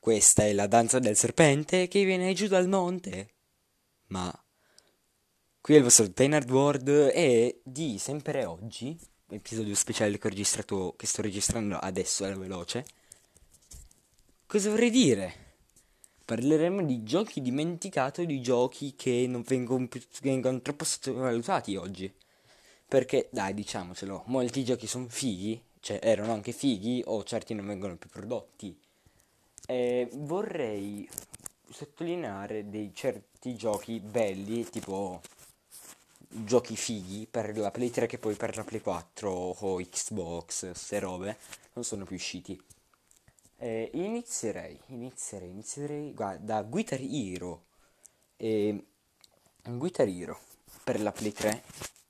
Questa è la danza del serpente che viene giù dal monte. Ma qui è il vostro Tainard World e di sempre oggi, episodio speciale che ho registrato, che sto registrando adesso alla veloce. Cosa vorrei dire? Parleremo di giochi dimenticati, di giochi che non vengono, vengono troppo sottovalutati oggi. Perché, dai, diciamocelo, molti giochi sono fighi, cioè erano anche fighi o certi non vengono più prodotti. E vorrei sottolineare dei certi giochi belli, tipo giochi fighi per la Play 3 che poi per la Play 4 o Xbox, ste robe, non sono più usciti. Eh, inizierei, inizierei, inizierei guarda, da Guitar Hero. E Guitar Hero per la Play 3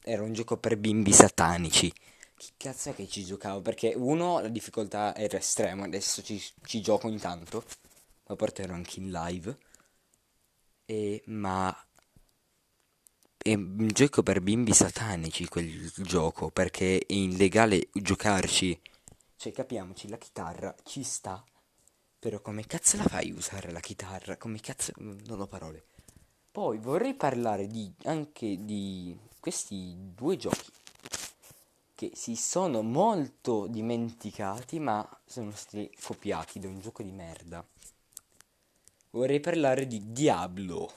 era un gioco per bimbi satanici. Che cazzo è che ci giocavo? Perché uno, la difficoltà era estrema, adesso ci, ci gioco intanto, lo porterò anche in live. E, ma è un gioco per bimbi satanici quel gioco, perché è illegale giocarci. Cioè, capiamoci, la chitarra ci sta, però come cazzo la fai a usare la chitarra? Come cazzo... non ho parole. Poi vorrei parlare di, anche di questi due giochi che si sono molto dimenticati ma sono stati copiati da un gioco di merda. Vorrei parlare di Diablo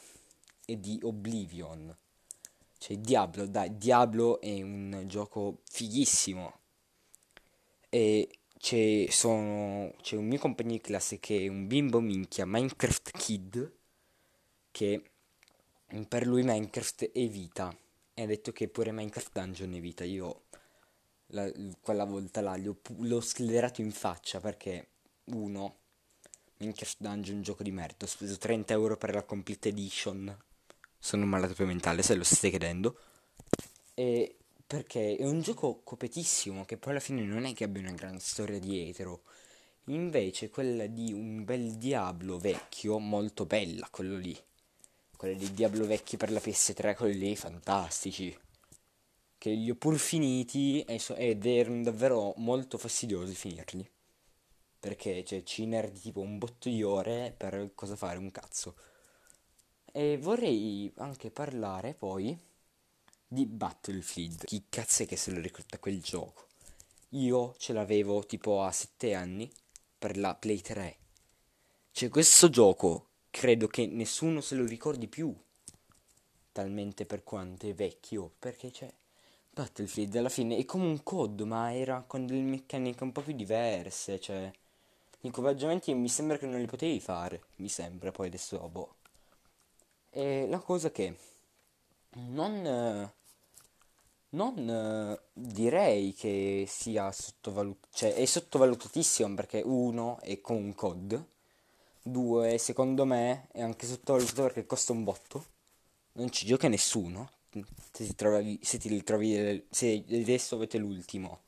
e di Oblivion. Cioè Diablo, dai, Diablo è un gioco fighissimo. E c'è, sono, c'è un mio compagno di classe che è un bimbo minchia Minecraft Kid che per lui Minecraft è vita e ha detto che pure Minecraft Dungeon è vita. Io la, quella volta là, gli ho, l'ho sclerato in faccia perché, uno, Minecraft Dungeon un gioco di merda, ho speso 30 euro per la Complete Edition, sono un malato mentale se lo state chiedendo, e perché è un gioco copetissimo che poi alla fine non è che abbia una gran storia dietro, invece quella di un bel Diablo vecchio, molto bella quello lì, quella di Diablo vecchi per la PS3, quelli lì fantastici che li ho pur finiti ed erano davvero molto fastidiosi finirli. Perché cioè, ci nerdi tipo un botto di ore per cosa fare un cazzo. E vorrei anche parlare poi di Battlefield. Chi cazzo è che se lo ricorda quel gioco? Io ce l'avevo tipo a 7 anni per la Play 3. Cioè questo gioco credo che nessuno se lo ricordi più. Talmente per quanto è vecchio. Perché c'è Battlefield alla fine è come un COD, ma era con delle meccaniche un po' più diverse, cioè... Gli equipaggiamenti mi sembra che non li potevi fare, mi sembra, poi adesso, boh. E la cosa che... Non... Non direi che sia sottovalutato, cioè è sottovalutatissimo perché uno è con un COD, due secondo me è anche sottovalutato perché costa un botto, non ci gioca nessuno, se ti trovi, se ti ritrovi, se adesso avete l'ultimo,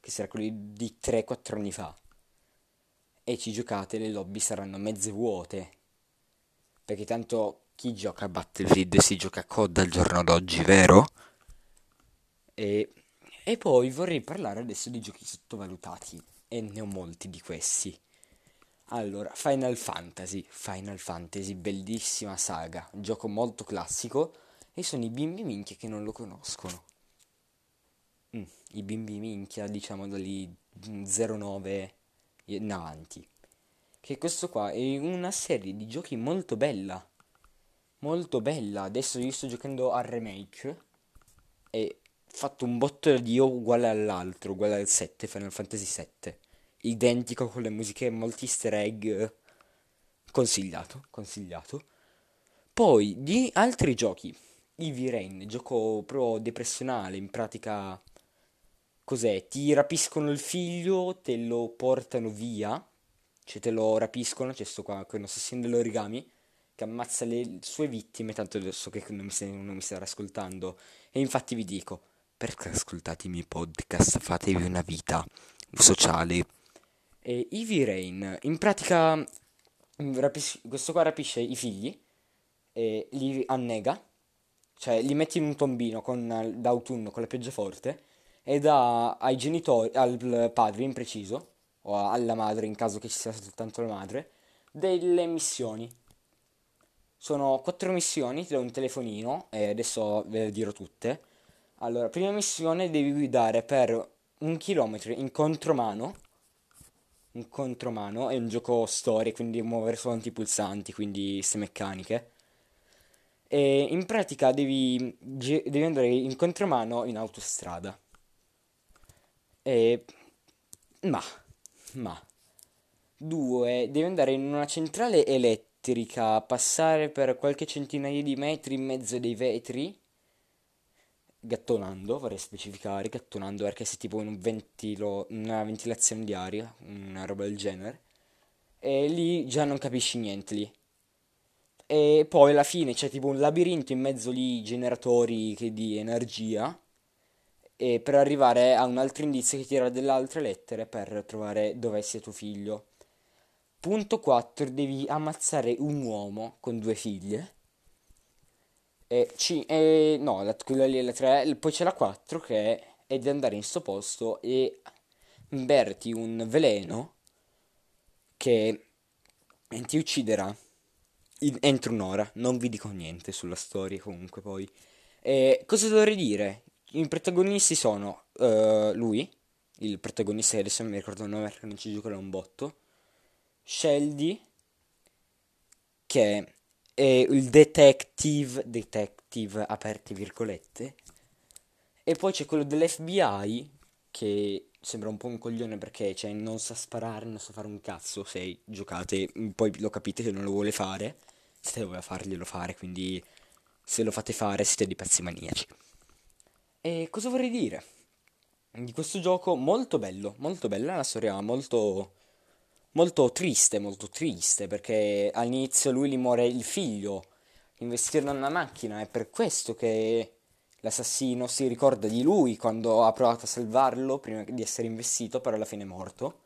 che sarà quello di 3-4 anni fa, e ci giocate, le lobby saranno mezze vuote, perché tanto chi gioca a Battlefield si gioca a COD al giorno d'oggi, vero? E, e poi vorrei parlare adesso di giochi sottovalutati, e ne ho molti di questi. Allora, Final Fantasy, Final Fantasy, bellissima saga, gioco molto classico e sono i bimbi minchia che non lo conoscono. Mm, I bimbi minchia, diciamo da lì 09 in avanti. Che questo qua è una serie di giochi molto bella. Molto bella. Adesso io sto giocando al remake. E fatto un botto di io uguale all'altro, uguale al 7, Final Fantasy 7. Identico con le musiche molti easter egg. Consigliato, consigliato. Poi di altri giochi Eevee Rain, gioco pro depressionale, in pratica cos'è? Ti rapiscono il figlio, te lo portano via, cioè te lo rapiscono, c'è sto qua con assassino dell'origami che ammazza le sue vittime, tanto adesso che non mi, starà ascoltando. E infatti vi dico, perché ascoltate i miei podcast? Fatevi una vita sociale. E Eevee Rain, in pratica, rapis- questo qua rapisce i figli e li annega cioè li metti in un tombino con, d'autunno con la pioggia forte e dà ai genitori, al padre in preciso, o alla madre in caso che ci sia soltanto la madre, delle missioni. Sono quattro missioni, ti do un telefonino e adesso ve le dirò tutte. Allora, prima missione devi guidare per un chilometro in contromano. Un contromano è un gioco storia, quindi muovere solamente i pulsanti, quindi queste meccaniche. E in pratica devi, devi andare in contromano in autostrada. E... Ma, ma. Due, devi andare in una centrale elettrica, passare per qualche centinaia di metri in mezzo dei vetri gattonando, vorrei specificare, gattonando perché sei tipo un ventilo, una ventilazione di aria, una roba del genere. E lì già non capisci niente lì. E poi alla fine c'è tipo un labirinto in mezzo lì, generatori di energia. E per arrivare a un altro indizio che tira delle altre lettere per trovare dove sia tuo figlio. Punto 4. Devi ammazzare un uomo con due figlie. E, c- e no, la, quella lì è la 3. Poi c'è la 4 che è di andare in sto posto e berti un veleno che ti ucciderà in, entro un'ora. Non vi dico niente sulla storia comunque poi. E cosa dovrei dire? I protagonisti sono uh, lui, il protagonista adesso non mi ricordo il nome perché non ci gioco da un botto. Sheldy, che e il detective, detective aperti virgolette, e poi c'è quello dell'FBI che sembra un po' un coglione perché cioè, non sa sparare, non sa fare un cazzo se giocate, poi lo capite che non lo vuole fare, se doveva farglielo fare, quindi se lo fate fare siete di pezzi maniaci. E cosa vorrei dire? Di questo gioco molto bello, molto bella, la storia molto molto triste, molto triste, perché all'inizio lui gli muore il figlio, investirono in una macchina, è per questo che l'assassino si ricorda di lui quando ha provato a salvarlo prima di essere investito, però alla fine è morto.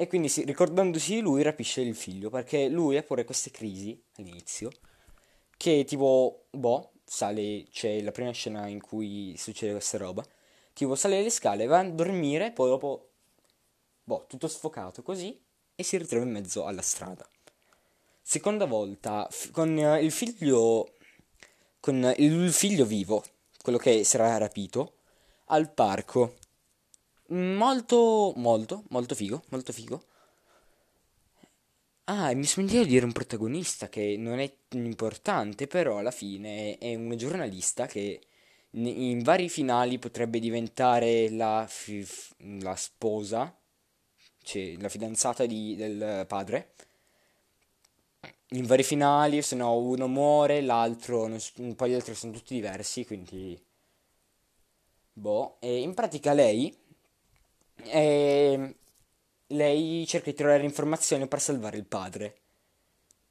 E quindi ricordandosi di lui rapisce il figlio, perché lui ha pure queste crisi all'inizio, che tipo, boh, sale, c'è la prima scena in cui succede questa roba, tipo sale le scale, va a dormire, poi dopo, boh, tutto sfocato così, e si ritrova in mezzo alla strada. Seconda volta, f- con il figlio, con il figlio vivo, quello che sarà rapito, al parco. Molto, molto, molto figo, molto figo. Ah, mi sono dimenticato di dire un protagonista che non è importante, però alla fine è una giornalista che in vari finali potrebbe diventare la, f- la sposa cioè, la fidanzata di, del padre. In vari finali, se no uno muore, l'altro, un po' gli altri sono tutti diversi, quindi... Boh, e in pratica lei... Eh, lei cerca di trovare informazioni per salvare il padre.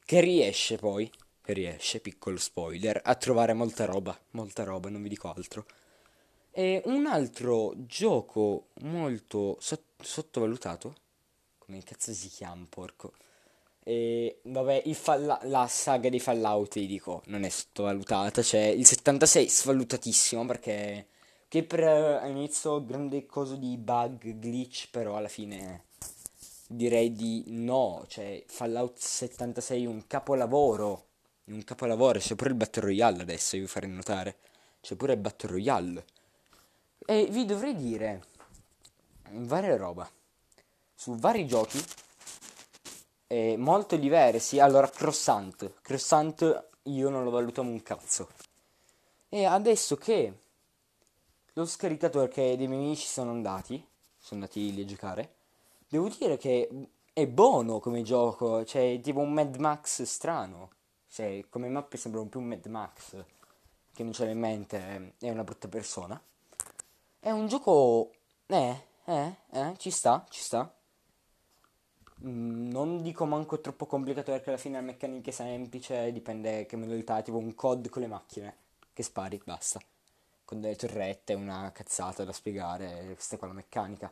Che riesce poi, riesce, piccolo spoiler, a trovare molta roba, molta roba, non vi dico altro. E un altro gioco molto sott- sottovalutato come cazzo si chiama, porco? E vabbè, falla- la saga dei Fallout, vi dico, non è sottovalutata. Cioè, il 76 svalutatissimo perché che per all'inizio grande cosa di bug, glitch, però alla fine direi di no. Cioè, Fallout 76 è un capolavoro. Un capolavoro, c'è pure il Battle Royale adesso, vi farei notare. C'è pure il Battle Royale. E vi dovrei dire varie roba su vari giochi eh, molto diversi. Allora, Crossant. Crossant io non lo valuto un cazzo. E adesso che l'ho scaricato perché dei miei amici sono andati, sono andati lì a giocare, devo dire che è buono come gioco, cioè tipo un Mad Max strano. Cioè, come mappe sembra un più un Mad Max, che non ce l'ha in mente, è una brutta persona. È un gioco... Eh, eh, eh, ci sta, ci sta. Mm, non dico manco troppo complicato perché alla fine la meccanica è semplice, dipende che modalità, è tipo un COD con le macchine, che spari, basta. Con delle torrette, una cazzata da spiegare, questa qua la meccanica.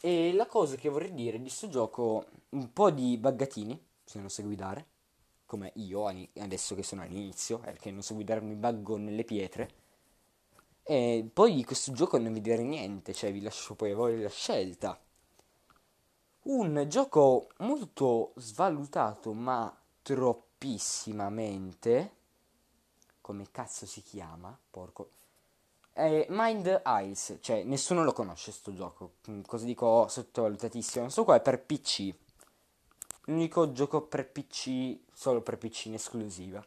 E la cosa che vorrei dire di questo gioco, un po' di buggatini, se non sai guidare, come io adesso che sono all'inizio, perché non so guidare mi buggo nelle pietre. E poi questo gioco non vi direi niente, cioè vi lascio poi a voi la scelta un gioco molto svalutato, ma troppissimamente. Come cazzo si chiama? Porco. È Mind Eyes, cioè nessuno lo conosce sto gioco. Mm, cosa dico sottovalutatissimo? Questo qua è per PC. L'unico gioco per PC, solo per PC in esclusiva.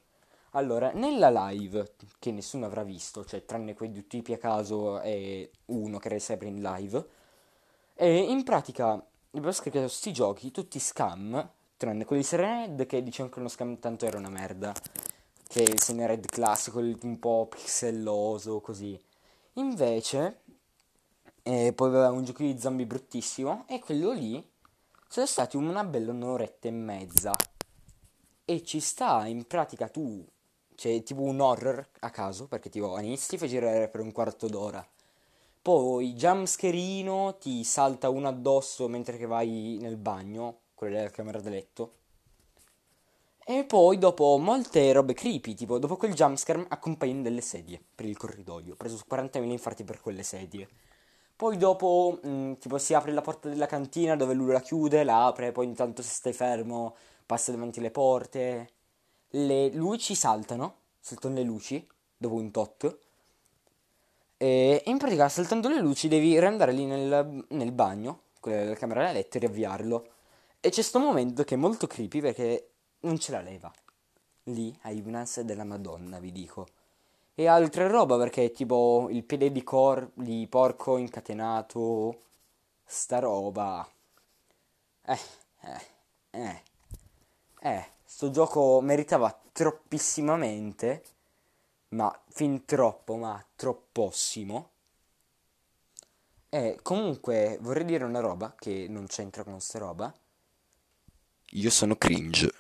Allora, nella live, che nessuno avrà visto, cioè tranne quei due tipi a caso e uno che era sempre in live, e in pratica abbiamo scaricato sti giochi, tutti scam, tranne quelli di Serened che dicevano che uno scam tanto era una merda, che il Serened classico, un po' pixelloso, così. Invece, eh, poi aveva un gioco di zombie bruttissimo, e quello lì sono stati una bella un'oretta e mezza. E ci sta, in pratica tu c'è tipo un horror a caso, perché tipo all'inizio ti fai girare per un quarto d'ora. Poi jumpscarino ti salta uno addosso mentre che vai nel bagno, quella della camera da letto. E poi dopo molte robe creepy, tipo dopo quel jumpscare accompagnano delle sedie per il corridoio. Ho preso 40.000 infarti per quelle sedie. Poi dopo, mh, mm, tipo, si apre la porta della cantina dove lui la chiude, la apre, poi intanto se stai fermo passa davanti alle porte le luci saltano, saltano le luci dopo un tot. E in pratica saltando le luci devi riandare lì nel, nel bagno, con la camera da letto e riavviarlo. E c'è questo momento che è molto creepy perché non ce la leva. Lì hai un'ansia della Madonna, vi dico. E altre roba perché tipo il piede di, cor- di porco incatenato, sta roba. Eh, eh, eh, eh sto gioco meritava troppissimamente, ma fin troppo, ma troppossimo. E comunque vorrei dire una roba che non c'entra con questa roba. Io sono cringe.